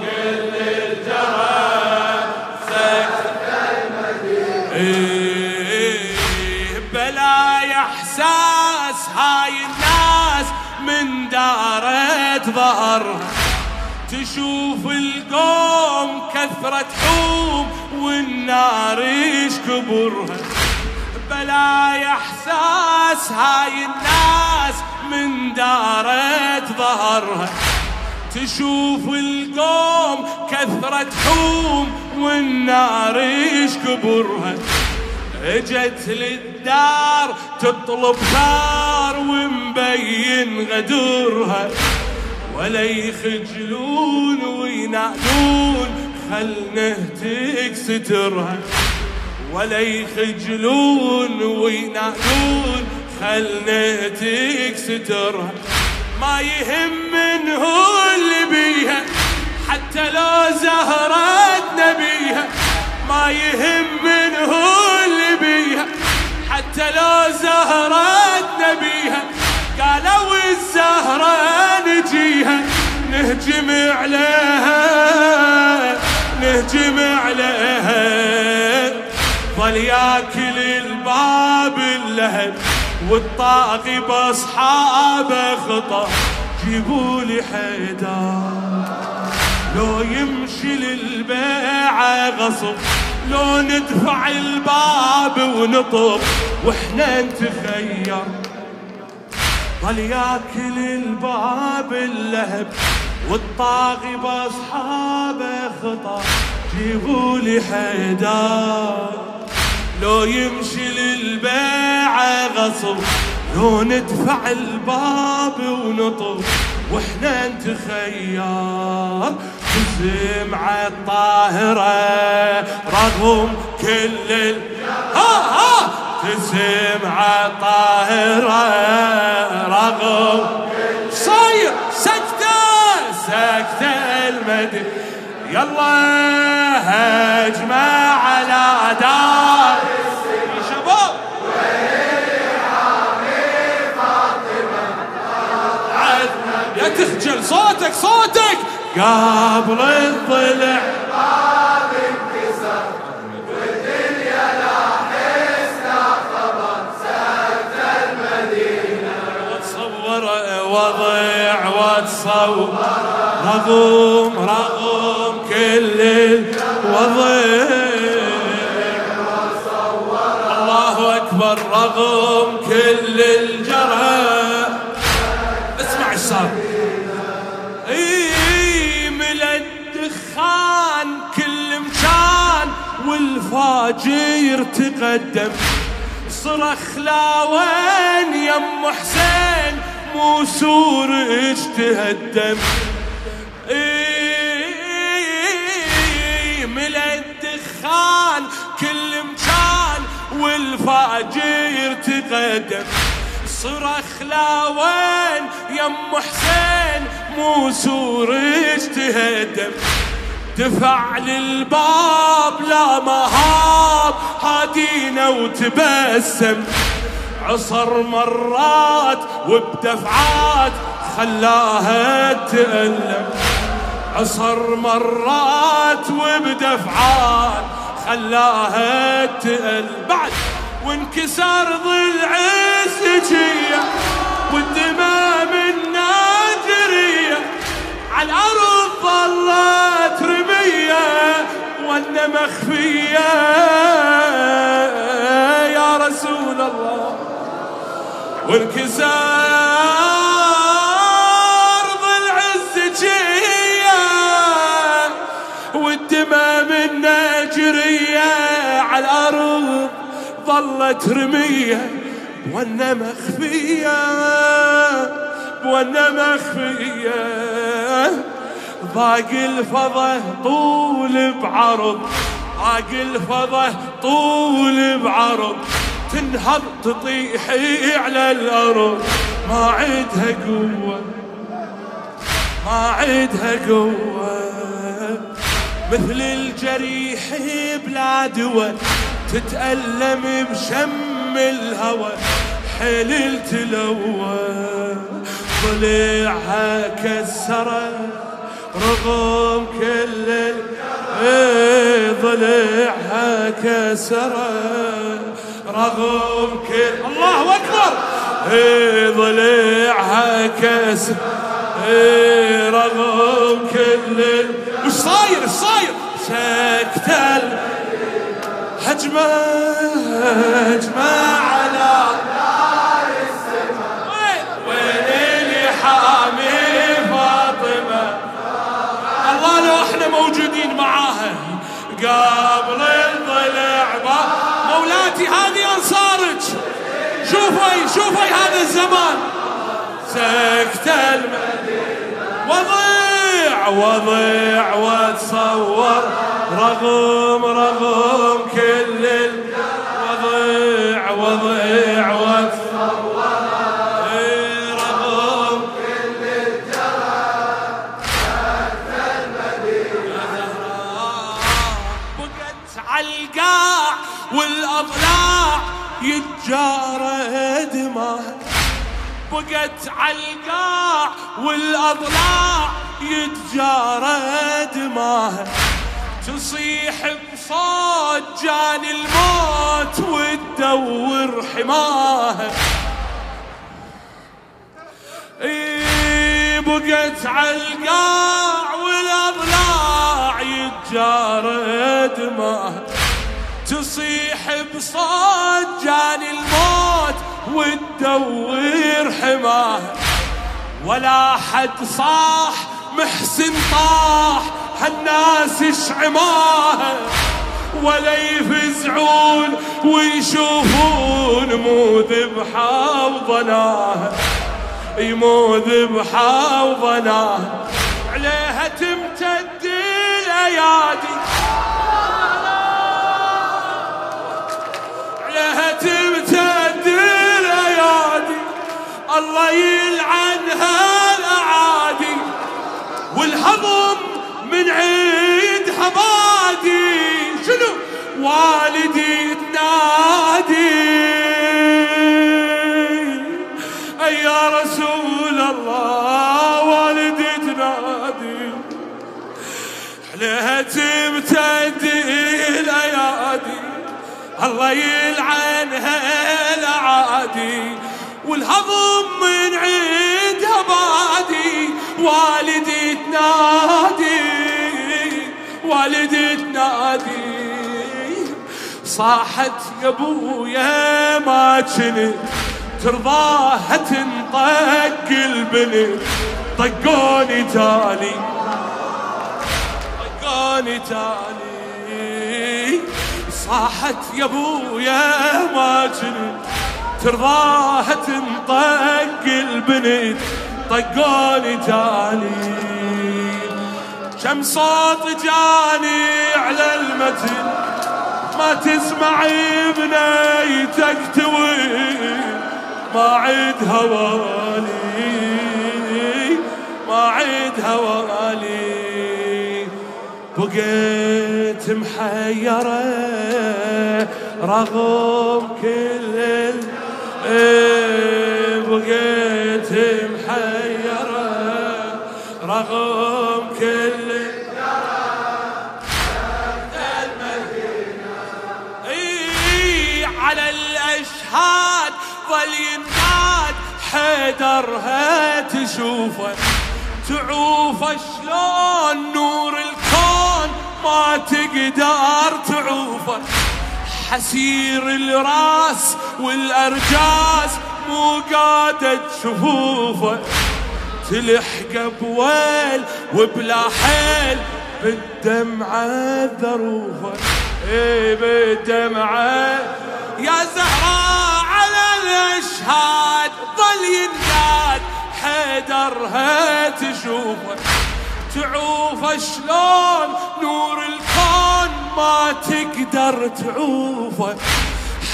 كل الجرى سكتة بلا إحساس هاي الناس من دارت تشوف القوم كثرة حوم والنار إيش كبرها بلا هاي الناس من دارت ظهرها. تشوف القوم كثرة حوم والنار كبرها. إجت للدار تطلب ثار ومبين غدرها ولا يخجلون وينادون خل نهتك سترها. ولا يخجلون وينادون خل نهتك سترها ما يهم من هو اللي بيها حتى لو زهرت نبيها. ما يهم من هو اللي بيها حتى لو زهرت نبيها. قالوا الزهرة نجيها نهجم عليها نهجم عليها. ظل ياكل الباب اللهب. والطاغي باصحابه خطا جيبوا لي حيدر. لو يمشي للبيعة غصب. لو ندفع الباب ونطب. وإحنا نتخير. ظل ياكل الباب اللهب. والطاغي باصحابه خطا جيبوا لي حيدر. لو يمشي للبيعة غصب لو ندفع الباب ونطب وإحنا نتخير تسمع الطاهرة رغم كل ال... ها ها تسمع الطاهرة رغم صاير سكتة سكتة المدن يلا هجمة على دار شباب تخجل صوتك صوتك. قبل الضلع. وضع وتصور. رغم رغم الوضع الله أكبر رغم كل الجرى. اسمع إيش صار إي من الدخان كل مكان والفاجر تقدم. صرخ لا وين يم حسين مو سور إيش تهدم. إيه الدخان كل مكان والفاجر تقدم. صرخ لا وين يم حسين؟ مو سور إيش تهدم. دفع للباب لا مهاب هادينا وتبسم. عصر مرات وبدفعات خلاها تألم. عصر مرات وبدفعات خلاها تألم بعد وانكسر ضلع السجية والدماء منا جرية على الأرض ظلت رمية وأنا مخفية. يا رسول الله وانكسار ظلت رمية وأنا مخفية وأنا مخفية. ضاق الفضة طول بعرض ضاق الفضة طول بعرض. تنهض تطيحي على الأرض. ما عدها قوة ما عدها قوة. مثل الجريح بلا دواء. تتألم بشم الهوى حيل التلوى ضلعها كسرة رغم كل إيه ضلعها كسرة رغم كل الله أكبر! ضلعها كسرة إيه رغم كل وش صاير؟ صاير؟ سكت هجمة هجمة على وين اللي حامي فاطمة الله لو إحنا موجودين معاها. قبل الضلع مولاتي هذه انصارك شوفي شوفي هذا الزمان. سكت المدينة. وضيع واتصور رغم رغم كل ال- وضيع وضيع واتصور إيه رغم بقت عالقاع والاضلاع يتجارى دماء بقت عالقاع والأضلاع. يتجارى دماء تصيح بصوت جاني الموت وتدور حماها اي بقت عالقاع والاضلاع يتجارى دماء تصيح بصوت جاني الموت وتدور حماه. ولا حد صاح محسن طاح هالناس شعماه ولا يفزعون ويشوفون مو ذبحة وضناه يمو ذبحة وضناه عليها تمتد الأيادي. عليها تمتد الأيادي. الله يلعنها والهضم من عيدها بادي شنو؟ والدي تنادي. أي يا رسول الله والدي تنادي. عليها تمتد الأيادي. الله يلعنها الأعادي. والهضم من عندها بادي والدي تنادي والدي تنادي صاحت يا أبويا ما كنت ترضاها تنطق البنت طقوني تالي طقوني تالي صاحت يا أبويا ما كنت ترضاها تنطق البنت طقوني تالي كم صوت جاني على المتن ما تسمع بنيتك توي ما عيد هوالي ما عيد هوالي بقيت محيرة رغم كل ال... رغم كل إيه على الأشهاد ظل يناد حيدرها تشوفه. تعوفه شلون نور الكون ما تقدر تعوفه. حسير الراس والأرجاس مو قادة تشوفه. تلحق بويل وبلا حيل بالدمعة ذروفه إيه بالدمعة. يا زهراء على الأشهاد ظل يناد حيدرها تشوفه تعوفه شلون نور الكون ما تقدر تعوفه.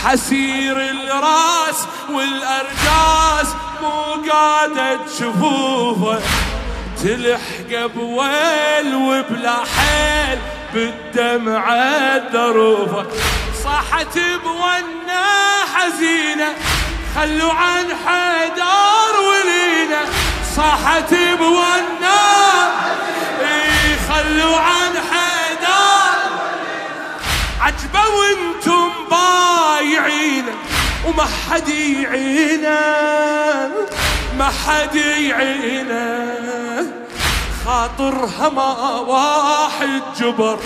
حسير الراس والأرجاس مو قادة تشوفه. تلحق بويل وبلا حيل بالدمعة ذروفه صاحت بونا حزينة خلوا عن حيدر ولينا صاحت بونا خلوا عن عجبه وأنتم بايعينه وما حد يعينه ما حد يعينه. خاطرها ما واحد جبر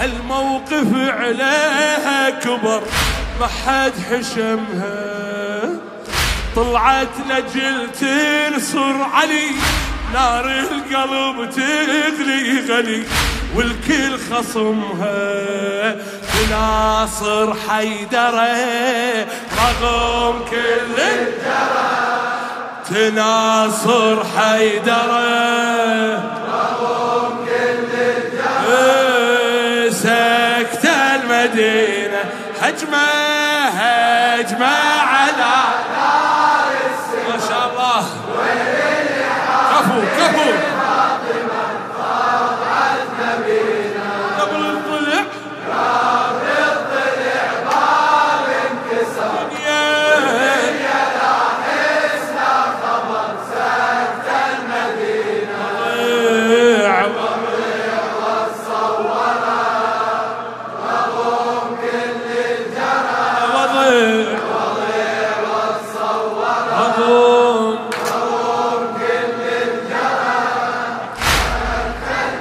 هالموقف عليها كبر. ما حد حشمها. طلعت لجل تنصر علي نار القلب تغلي غلي والكل خصمها. تناصر حيدره رغم كل الجرى. تناصر حيدره رغم كل الجرى. سكت المدينة هجمة هجمة.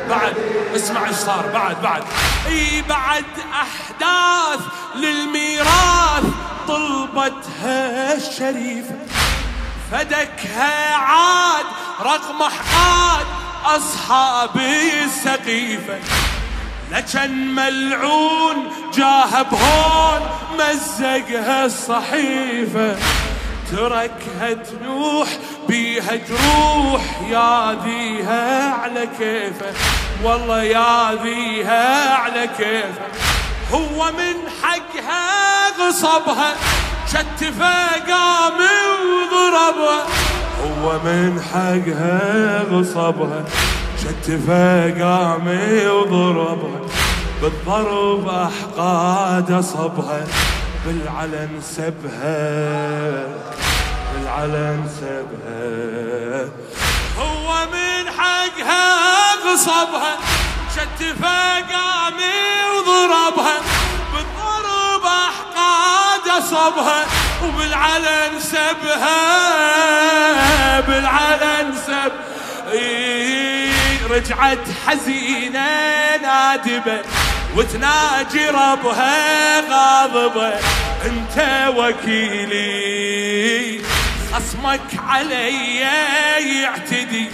بعد اسمع إيش صار. بعد بعد. إي بعد أحداث للميراث. طلبتها الشريفه فدكها عاد. رغم حقاد أصحابي السقيفة. لكن ملعون جاه بهون مزقها الصحيفة. تركها تنوح بيها جروح يا ذيها على كيفه. والله يا ذيها على كيفه. هو من حقها غصبها شتفه قام وضربها هو من حقها غصبها شتفه قام وضربها بالضرب أحقاد أصبها. بالعلن سبها بالعلن سبها. هو من حقها غصبها شتفه قام وضربها بالضرب أحقاد أصبها وبالعلن سبها بالعلن سب إيه رجعت حزينة نادبه وتناجي ربها غاضبه أنت وكيلي. خصمك علي يعتدي.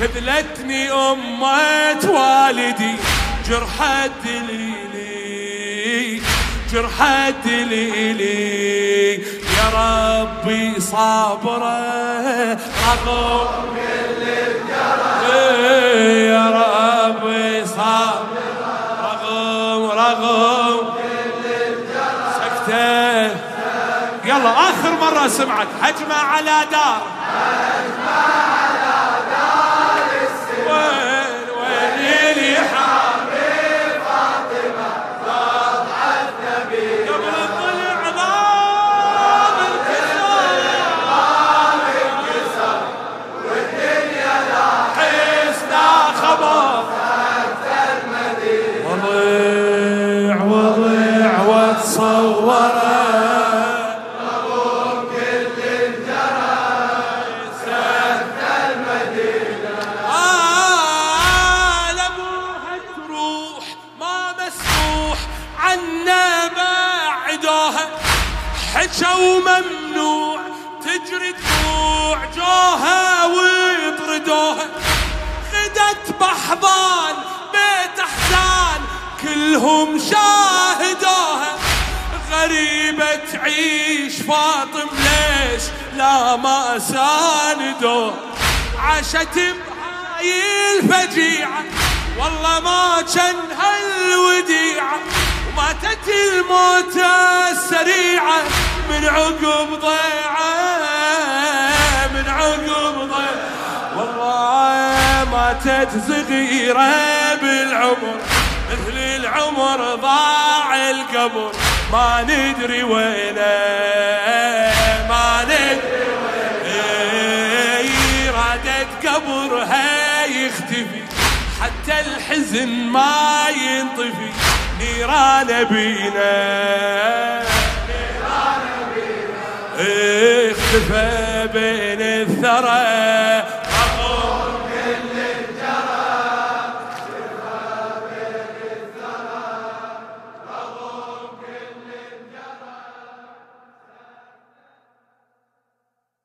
خذلتني أمة والدي. جرحت دليلي جرحت دليلي يا ربي صابره رغم كل يا ربي صابره رغم سكتة. يلا آخر مرة سمعت. هجمة على دار. وين تعيش فاطم ليش لا ما ساندو عاشت بهاي الفجيعة والله ما كان هالوديعة. وماتت الموت السريعة من عقب ضيعة من عقب ضيعة. والله ماتت صغيرة بالعمر مثل العمر ضاع القبر. ما ندري وينه ما ندري وينه. رادت قبرها يختفي حتى الحزن ما ينطفي. نيران بينا اختفى بين الثرى.